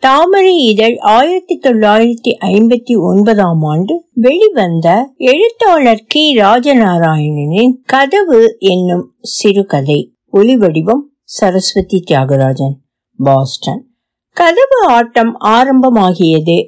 தாமரை இதழ் ஆயிரத்தி தொள்ளாயிரத்தி ஐம்பத்தி ஒன்பதாம் ஆண்டு வெளிவந்த எழுத்தாளர் கி ராஜநாராயணனின் கதவு என்னும் சிறுகதை. ஒலிவடிவம் சரஸ்வதி தியாகராஜன் பாஸ்டன். கதவு ஆட்டம் ஆரம்பமாகியது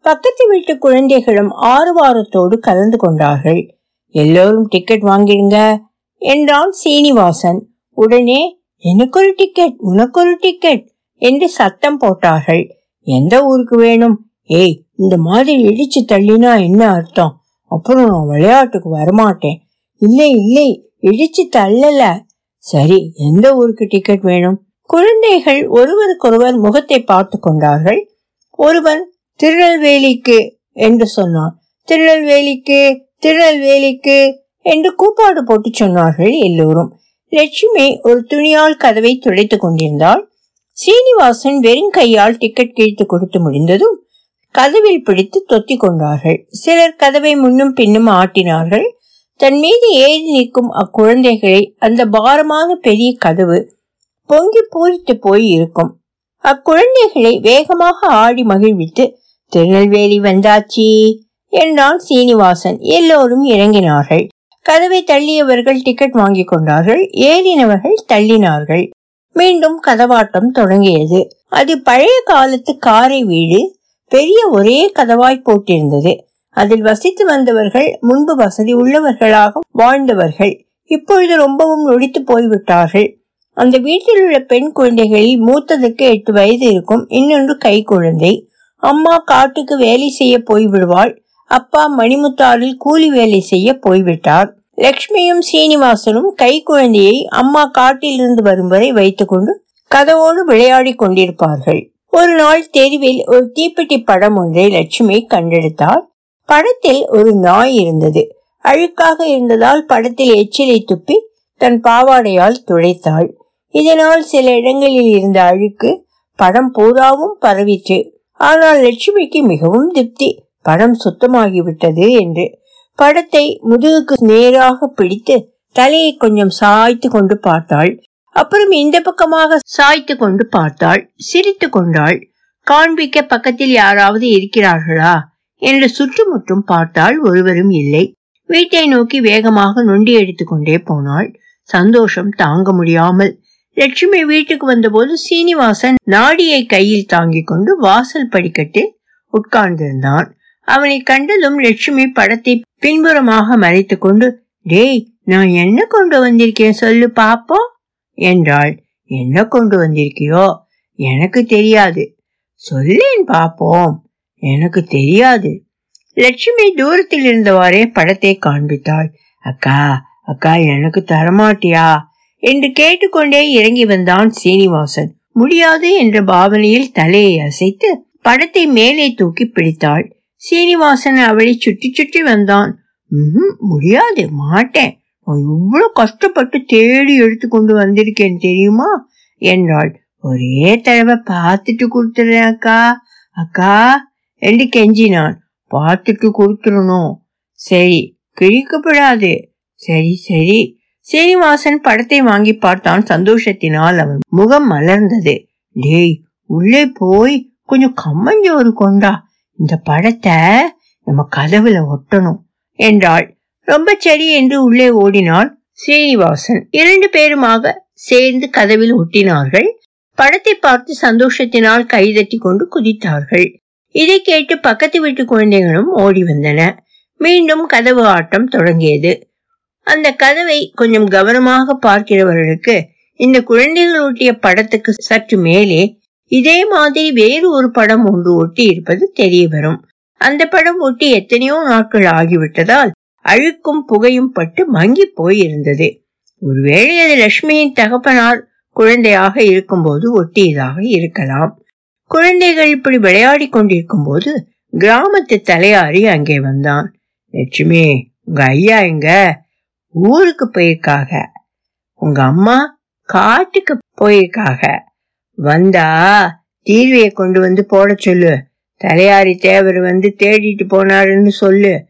பக்கத்து வீட்டு குழந்தைகளும் ஆறுவாரத்தோடு கலந்து கொண்டார்கள். எல்லோரும் டிக்கெட் வாங்கிடுங்க என்றான் சீனிவாசன். உடனே எனக்கு ஒரு டிக்கெட் உனக்கு ஒரு டிக்கெட் என்று சத்தம் போட்டார்கள். எந்த ஊருக்கு வேணும்? ஏய் இந்த மாதிரி இடிச்சு தள்ளினா என்ன அர்த்தம்? அப்புறம் நான் விளையாட்டுக்கு வரமாட்டேன். இல்லை இல்லை இடிச்சு தள்ளல. சரி எந்த ஊருக்கு டிக்கெட் வேணும்? குழந்தைகள் ஒருவருக்கொருவர் முகத்தை பார்த்து கொண்டார்கள். ஒருவன் திருநெல்வேலிக்கு என்று சொன்னான் திருநெல்வேலிக்கு திருநெல்வேலிக்கு என்று கூப்பாடு போட்டு சொன்னார்கள் எல்லோரும். லட்சுமி ஒரு துணியால் கதவை துடைத்துக் கொண்டிருந்தாள். சீனிவாசன் வெறும் கையால் டிக்கெட் கிழித்து கொடுத்து முடிந்ததும் கதவில் பிடித்து தொத்தி கொண்டார்கள். சிலர் கதவை முன்னும் பின்னும் ஆட்டினார்கள். தன் மீது ஏறி நிற்கும் அக்குழந்தைகளை அந்த பாரமான பெரிய கதவு பொங்கி பூரித்து போய் இருக்கும். அக்குழந்தைகளை வேகமாக ஆடி மகிழ்வித்து திருநெல்வேலி வந்தாச்சி என்றான் சீனிவாசன். எல்லோரும் இறங்கினார்கள். கதவை தள்ளியவர்கள் டிக்கெட் வாங்கி கொண்டார்கள். ஏறினவர்கள் தள்ளினார்கள். மீண்டும் கதவாட்டம் தொடங்கியது. அது பழைய காலத்து காரை வீடு பெரிய ஒரே கதவாய் போட்டிருந்தது. அதில் வசித்து வந்தவர்கள் முன்பு வசதி உள்ளவர்களாக வாழ்ந்தவர்கள் இப்பொழுது ரொம்பவும் நொடித்து போய்விட்டார்கள். அந்த வீட்டில் உள்ள பெண் குழந்தைகளில் மூத்ததுக்கு எட்டு வயது இருக்கும் இன்னொன்று கை குழந்தை. அம்மா காட்டுக்கு வேலை செய்ய போய்விடுவாள் அப்பா மணிமுத்தாரில் கூலி வேலை செய்ய போய்விட்டார். லக்ஷ்மியும் சீனிவாசனும் கை குழந்தையை அம்மா காட்டிலிருந்து வரும் வரை வைத்துக்கொண்டு கதவோடு விளையாடி கொண்டிருப்பார்கள். ஒரு நாள் தெருவில் ஒரு தீப்பெட்டி படம் ஒன்றை லட்சுமி கண்டெடுத்தாள். படத்தில் ஒரு நாய் இருந்தது. அழுக்காக இருந்ததால் படத்தில் எச்சிலை துப்பி தன் பாவாடையால் துடைத்தாள். இதனால் சில இடங்களில் இருந்த அழுக்கு படம் பூராவும் பரவிற்று. ஆனால் லட்சுமிக்கு மிகவும் திருப்தி. படம் சுத்தமாகிவிட்டது என்று படத்தை முதுகுக்கு நேராக பிடித்து தலையை கொஞ்சம் சாய்த்து கொண்டு பார்த்தாள். அப்புறம் இந்த பக்கமாக சாய்த்து கொண்டு பார்த்தாள். சிரித்து கொண்டாள். காண்பிக்க பக்கத்தில் யாராவது இருக்கிறார்களா என்று சுற்றுமுற்றும் பார்த்தால் ஒருவரும் இல்லை. வீட்டை நோக்கி வேகமாக நொண்டி எடுத்துக்கொண்டே போனாள். சந்தோஷம் தாங்க முடியாமல் லட்சுமி வீட்டுக்கு வந்தபோது சீனிவாசன் நாடியை கையில் தாங்கிக் கொண்டு வாசல் படிக்கட்டு உட்கார்ந்திருந்தான். அவனை கண்டதும் லட்சுமி படத்தை பின்புறமாக மறைத்து கொண்டு டேய் நான் என்ன கொண்டு வந்திருக்கேன் சொல்லு பாப்போம் என்றாள். என்ன கொண்டு வந்திருக்கியோ? எனக்கு தெரியாது. சொல்லேன் பாப்போம். எனக்கு தெரியாது. லட்சுமி தூரத்தில் இருந்தவாறே படத்தை காண்பித்தாள். அக்கா அக்கா எனக்கு தரமாட்டியா? என்று கேட்டுக்கொண்டே இறங்கி வந்தான் சீனிவாசன். முடியாது என்ற பாவனையில் தலையை அசைத்து படத்தை மேலே தூக்கி பிடித்தாள். சீனிவாசன் அவளை சுற்றி சுற்றி வந்தான். முடியாது மாட்டேன். நான் இவ்வளவு கஷ்டப்பட்டு தேடி எடுத்து கொண்டு வந்திருக்கேன் தெரியுமா? என்றாள். ஒரே தடவை பார்த்துட்டு கொடுத்துறேன் அக்கா. அக்கா என்று கெஞ்சினான். பார்த்துட்டு கொடுத்துடணும். சரி கிழிக்கப்படாது. சரி சரி. சீனிவாசன் படத்தை வாங்கி பார்த்தான். சந்தோஷத்தினால் அவன் முகம் மலர்ந்தது. டேய் உள்ளே போய் கொஞ்சம் கம்மஞ்சோறு கொண்டா. இந்த படத்தை நம்ம கதவுல ஒட்டணும் என்றாள். ரொம்ப சரி என்று உள்ளே ஓடினாள் சீனிவாசன். இரண்டு பேருமாக சேர்ந்து கதவில் ஒட்டினார்கள். படத்தை பார்த்து சந்தோஷத்தினால் கைதட்டி கொண்டு குதித்தார்கள். இதை கேட்டு பக்கத்து வீட்டு குழந்தைகளும் ஓடி வந்தன. மீண்டும் கதவு ஆட்டம் தொடங்கியது. அந்த கதவை கொஞ்சம் கவனமாக பார்க்கிறவர்களுக்கு இந்த குழந்தைகள் ஒட்டிய படத்துக்கு சற்று மேலே இதே மாதிரி வேறு ஒரு படம் ஒன்று ஒட்டி இருப்பது தெரிய வரும் அந்த படம் ஒட்டி எத்தனையோ நாட்கள் ஆகிவிட்டதால் அழுக்கும் புகையும் பட்டு மங்கி போயிருந்தது. ஒருவேளை அது லட்சுமியின் தகப்பனார் குழந்தையாக இருக்கும்போது ஒட்டியதாக இருக்கலாம். குழந்தைகள் இப்படி விளையாடி கொண்டிருக்கும் போது கிராமத்து தலையாரி அங்கே வந்தான். லட்சுமி உங்க ஐயா எங்க? ஊருக்கு போயிருக்காக. உங்க அம்மா காட்டுக்கு போயிருக்காக. வந்தா தீர்வைய கொண்டு வந்து போட சொல்லு. தலையாரி தேவர் வந்து தேடிட்டு போனாருன்னு சொல்லு.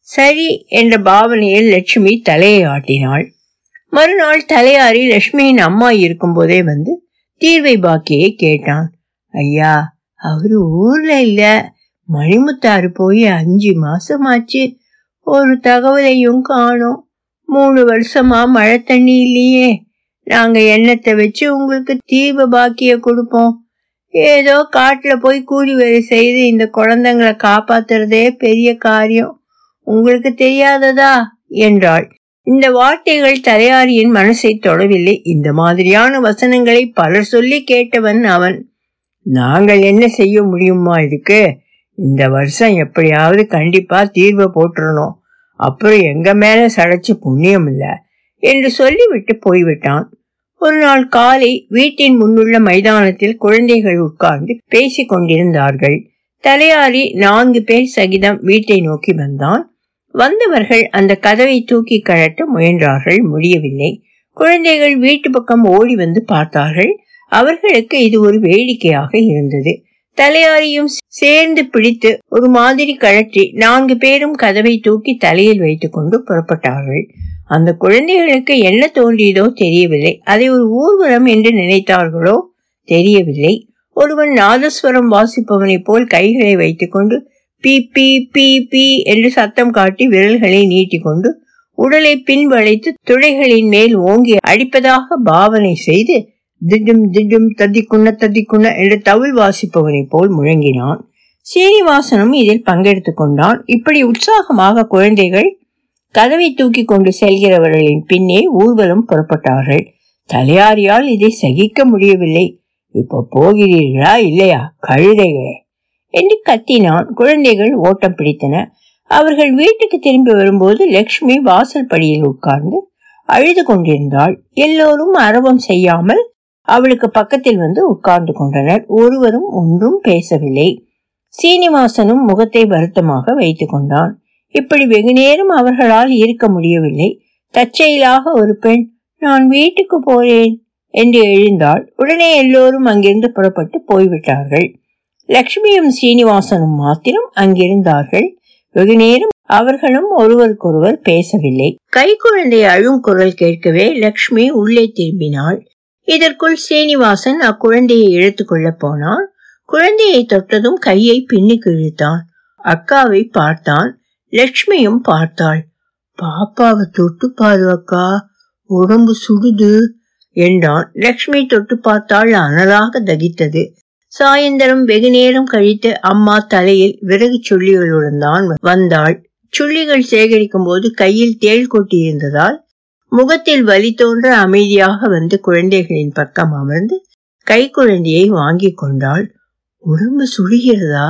சரி என்ற பாவனையில் லட்சுமி தலையை ஆட்டினாள். மறுநாள் தலையாரி லட்சுமியின் அம்மா இருக்கும் போதே வந்து தீர்வை பாக்கியை கேட்டான். ஐயா அவரு ஊர்ல இல்ல. மணிமுத்தாறு போய் அஞ்சு மாசமாச்சு. ஒரு தகவலையும் காணோம். மூணு வருஷமா மழை தண்ணி இல்லையே நாங்க எண்ணத்தை வச்சு உங்களுக்கு தீப பாக்கிய கொடுப்போம். ஏதோ காட்டுல போய் கூலி வேலை செய்து இந்த குழந்தைங்களை காப்பாத்துறதே பெரிய காரியம். உங்களுக்கு தெரியாததா? என்றாள். இந்த வார்த்தைகள் தலையாரியின் மனசை தொடவில்லை. இந்த மாதிரியான வசனங்களை பலர் சொல்லி கேட்டவன் அவன். நாங்கள் என்ன செய்ய முடியுமா இதுக்கு? இந்த வருஷம் எப்படியாவது கண்டிப்பா தீர்வை போட்டுறணும். அப்புறம் எங்க மேல சடைச்சு புண்ணியம் இல்லை? என்று சொல்லிவிட்டு போய்விட்டான். ஒரு நாள் காலை வீட்டின் முன்னுள்ள மைதானத்தில் குழந்தைகள் உட்கார்ந்து பேசிக் கொண்டிருந்தார்கள். தலையாரி நான்கு பேர் சகிதம் வீட்டை நோக்கி வந்தான். வந்தவர்கள் அந்த கதவை தூக்கி கழட்ட முயன்றார்கள். முடியவில்லை. குழந்தைகள் வீட்டு பக்கம் ஓடி வந்து பார்த்தார்கள். அவர்களுக்கு இது ஒரு வேடிக்கையாக இருந்தது. தலையாரியும் சேர்ந்து பிடித்து ஒரு மாதிரி கழற்றி நான்கு பேரும் கதவை தூக்கி தலையில் வைத்துக் கொண்டு புறப்பட்டார்கள். அந்த குழந்தைகளுக்கு என்ன தோன்றியதோ தெரியவில்லை. அதை ஒரு ஊர்வலம் என்று நினைத்தார்களோ தெரியவில்லை. ஒருவன் நாதஸ்வரம் வாசிப்பவனைப் போல் கைகளை வைத்துக்கொண்டு பி பி பி பி என்று சத்தம் காட்டி விரல்களை நீட்டிக்கொண்டு உடலை பின்வளைத்து துளைகளின் மேல் ஓங்கி அடிப்பதாக பாவனை செய்து திடும் திடும் ததிக்குண்ண ததிக்குண்ண என்று தவில் வாசிப்பவனைப் போல் முழங்கினான். சீனிவாசனும் இதில் பங்கெடுத்துக் கொண்டான். இப்படி உற்சாகமாக குழந்தைகள் கதவை தூக்கி கொண்டு செல்கிறவர்களின் பின்னே ஊர்வலம் புறப்பட்டார்கள். தலையாரியால் இதை சகிக்க முடியவில்லை. இப்ப போகிறீர்களா இல்லையா கழுதைகளே? என்று கத்தினான். குழந்தைகள் ஓட்டம் பிடித்தன. அவர்கள் வீட்டுக்கு திரும்பி வரும்போது லக்ஷ்மி வாசல் படியில் உட்கார்ந்து அழுது கொண்டிருந்தாள். எல்லோரும் அரவம் செய்யாமல் அவளுக்கு பக்கத்தில் வந்து உட்கார்ந்து கொண்டனர். ஒருவரும் ஒன்றும் பேசவில்லை. சீனிவாசனும் முகத்தை வருத்தமாக வைத்துக் கொண்டான். இப்படி வெகுநேரம் அவர்களால் இருக்க முடியவில்லை. தற்செயலாக ஒரு பெண் நான் வீட்டுக்கு போறேன் என்று எழுந்தாள். உடனே எல்லோரும் அங்கிருந்து புறப்பட்டு போய்விட்டார்கள். லக்ஷ்மியும் சீனிவாசனும் மாத்திரம் அங்கிருந்தார்கள். வெகுநேரம் அவர்களும் ஒருவருக்கொருவர் பேசவில்லை. கை குழந்தை அழும் குரல் கேட்கவே லக்ஷ்மி உள்ளே திரும்பினாள். இதற்குள் சீனிவாசன் அக்குழந்தையை இழுத்து கொள்ள போனான். குழந்தையை தொட்டதும் கையை பின்னுக்கு இழுத்தான். அக்காவை பார்த்தான். லக்ஷ்மியும் பார்த்தாள். பாப்பாவை தொட்டு பாரு அக்கா. உடம்பு சுடுது என்றான். லக்ஷ்மி தொட்டு பார்த்தாள். அனலாக தகித்தது. சாயந்தரம் வெகு நேரம் கழித்து அம்மா தலையில் விறகு சுள்ளிகளுடன் தான் வந்தாள். சுள்ளிகள் சேகரிக்கும் போது கையில் தேள் கொட்டியிருந்ததால் முகத்தில் வலி தோன்ற அமைதியாக வந்து குழந்தைகளின் பக்கம் அமர்ந்து கை குழந்தையை வாங்கி கொண்டாள். உடம்பு சுடுகிறதா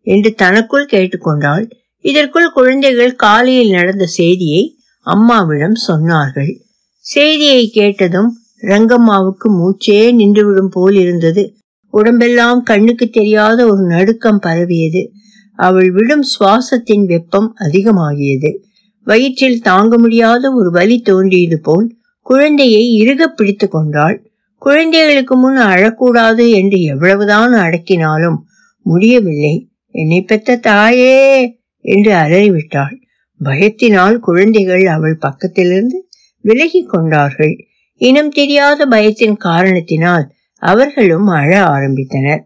என்று தனக்குள் கேட்டுக்கொண்டாள். இதற்குள் குழந்தைகள் காலையில் நடந்த செய்தியை அம்மாவிடம் சொன்னார்கள். செய்தியை கேட்டதும் ரங்கம்மாவுக்கு மூச்சே நின்றுவிடும் போல் இருந்தது. உடம்பெல்லாம் கண்ணுக்கு தெரியாத ஒரு நடுக்கம் பரவியது. அவள் விடும் சுவாசத்தின் வெப்பம் அதிகமாகியது. வயிற்றில் தாங்க முடியாத ஒரு வலி தோன்றியது போல் குழந்தையை இறுக பிடித்து கொண்டாள். குழந்தைகளுக்கு முன் அழக்கூடாது என்று எவ்வளவுதான் அடக்கினாலும் முடியவில்லை. என்னை பெற்ற தாயே! என்று அலறிவிட்டாள். பயத்தினால் குழந்தைகள் அவள் பக்கத்திலிருந்து விலகி கொண்டார்கள். இனம் தெரியாத பயத்தின் காரணத்தினால் அவர்களும் அழ ஆரம்பித்தனர்.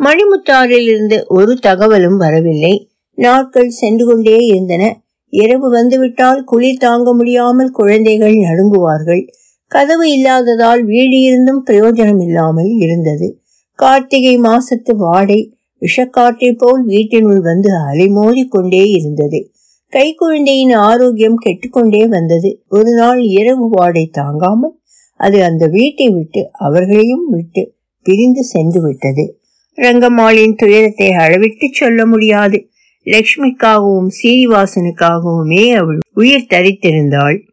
மணிமுத்தாரில் இருந்து ஒரு தகவலும் வரவில்லை. நாட்கள் சென்று கொண்டே இருந்தன. இரவு வந்துவிட்டால் குளிர் தாங்க முடியாமல் குழந்தைகள் நடுங்குவார்கள். கதவு இல்லாததால் வீடு இருந்தும் பிரயோஜனம் இல்லாமல் இருந்தது. கார்த்திகை மாசத்து வாடை விஷக்காற்றை போல் வீட்டினுள் வந்து அலைமோதி கொண்டே இருந்தது. கை குழந்தையின் ஆரோக்கியம் கெட்டுக்கொண்டே வந்தது. ஒரு நாள் இரவு வாடை தாங்காமல் அது அந்த வீட்டை விட்டு அவர்களையும் விட்டு பிரிந்து சென்று விட்டது. ரங்கம்மாளின் துயரத்தை அளவிட்டு சொல்ல முடியாது. லக்ஷ்மிக்காகவும் சீனிவாசனுக்காகவுமே அவள் உயிர் தரித்திருந்தாள்.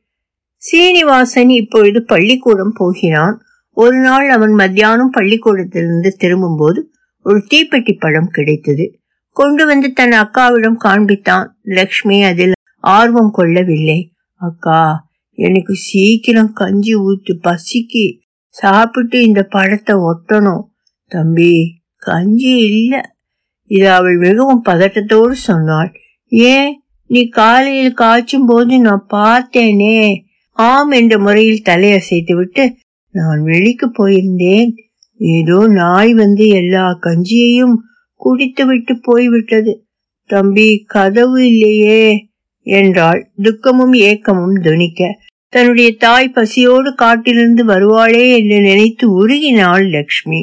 சீனிவாசன் இப்பொழுது பள்ளிக்கூடம் போகிறான். ஒரு நாள் அவன் மத்தியானம் பள்ளிக்கூடத்திலிருந்து திரும்பும்போது ஒரு தீப்பெட்டி படம் கிடைத்தது. கொண்டு வந்து தன் அக்காவிடம் காண்பித்தான். லக்ஷ்மி அதில் ஆர்வம் கொள்ளவில்லை. அக்கா எனக்கு சீக்கிரம் கஞ்சி ஊத்து பசிக்கு. சாப்பிட்டு இந்த படத்தை ஒட்டணும். தம்பி கஞ்சி இல்ல. இது அவள் மிகவும் பதட்டத்தோடு சொன்னாள். ஏன்? நீ காலையில் காய்ச்சும் போது நான் பார்த்தேனே. ஆம் என்ற முறையில் தலையசைத்து விட்டு நான் வெளிக்கு போயிருந்தேன். ஏதோ நாய் வந்து எல்லா கஞ்சியையும் குடித்து விட்டு போய்விட்டது. தம்பி கதவு இல்லையே என்றாள். துக்கமும் ஏக்கமும் துணிக்க. தன்னுடைய தாய் பசியோடு காட்டிலிருந்து வருவாளே என்று நினைத்து உருகினாள் லக்ஷ்மி.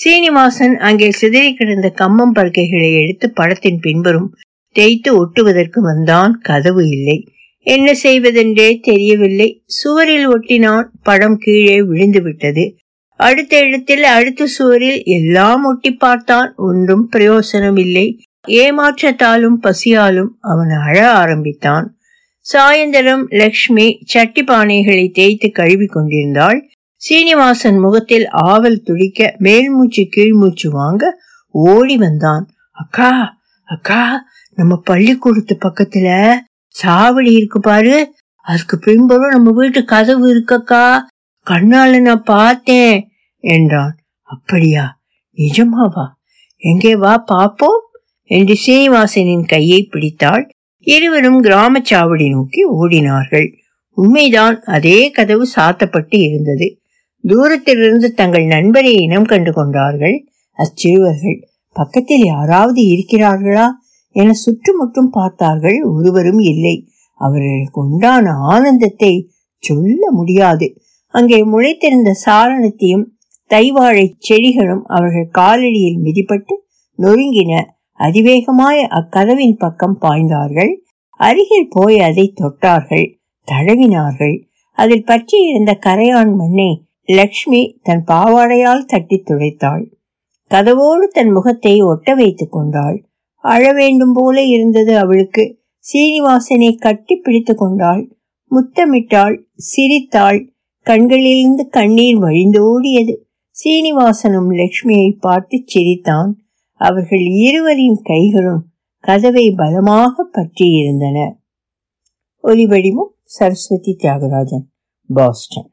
சீனிவாசன் அங்கே சிதறி கிடந்த கம்மம் பருக்கைகளை எடுத்து படத்தின் பின்புறம் தேய்த்து ஒட்டுவதற்கு வந்தான் கதவு இல்லை. என்ன செய்வதென்றே தெரியவில்லை. சுவரில் ஒட்டினான். படம் கீழே விழுந்து விட்டது. அடுத்த இடத்தில் அடுத்த சுவரில் எல்லாம் ஒட்டி பார்த்தான். ஒன்றும் பிரயோசனம் இல்லை. ஏமாற்றத்தாலும் பசியாலும் அவன் அழ ஆரம்பித்தான். சாயந்தரம் லக்ஷ்மி சட்டி பானைகளை தேய்த்து கழுவி கொண்டிருந்தாள். சீனிவாசன் முகத்தில் ஆவல் துடிக்க மேல்மூச்சு கீழ்மூச்சு வாங்க ஓடி வந்தான். அக்கா அக்கா நம்ம பள்ளிக்கூடத்து பக்கத்துல சாவடி இருக்கு பாரு. அதுக்கு பின்புறம் நம்ம வீட்டு கதவு இருக்கக்கா. கண்ணால நான் பார்த்தேன் என்றான். அப்படியா? நிஜமாவா? எங்கே வா பாப்போம் என்று சீனிவாசனின் கையை பிடித்தாள். இருவரும் கிராம சாவடி நோக்கி ஓடினார்கள். உண்மைதான் அதே கதவு சாத்தப்பட்டு இருந்தது. தூரத்திலிருந்து தங்கள் நண்பரை இனம் கண்டு கொண்டார்கள். அச்சிறுவர்கள் பக்கத்தில் யாராவது இருக்கிறார்களா? என சுற்றுமுற்றும் பார்த்தார்கள். ஒருவரும் இல்லை அவர்களுக்கு உண்டான ஆனந்தத்தை சொல்ல முடியாது. அங்கே முளைத்திருந்த சாரணத்தையும் தைவாழை செடிகளும் அவர்கள் காலடியில் மிதிப்பட்டு நொறுங்கின. அதிவேகமாய் அக்கதவின் பக்கம் பாய்ந்தார்கள். அருகில் போய் அதை தொட்டார்கள். தழவினார்கள் அதில் பற்றி இருந்த கரையான் மண்ணை லக்ஷ்மி தன் பாவாடையால் தட்டி துடைத்தாள். கதவோடு தன் முகத்தை ஒட்ட வைத்துக் கொண்டாள். அழ வேண்டும் போல இருந்தது அவளுக்கு. சீனிவாசனை கட்டி பிடித்து கொண்டாள். முத்தமிட்டாள் சிரித்தாள். கண்களிலிருந்து கண்ணீர் வழிந்தோடியது சீனிவாசனும் லக்ஷ்மியை பார்த்து சிரித்தான். அவர்கள் இருவரின் கைகளும் கதவை பலமாக பற்றியிருந்தன. ஒலிவடிவும் சரஸ்வதி தியாகராஜன் பாஸ்டன்.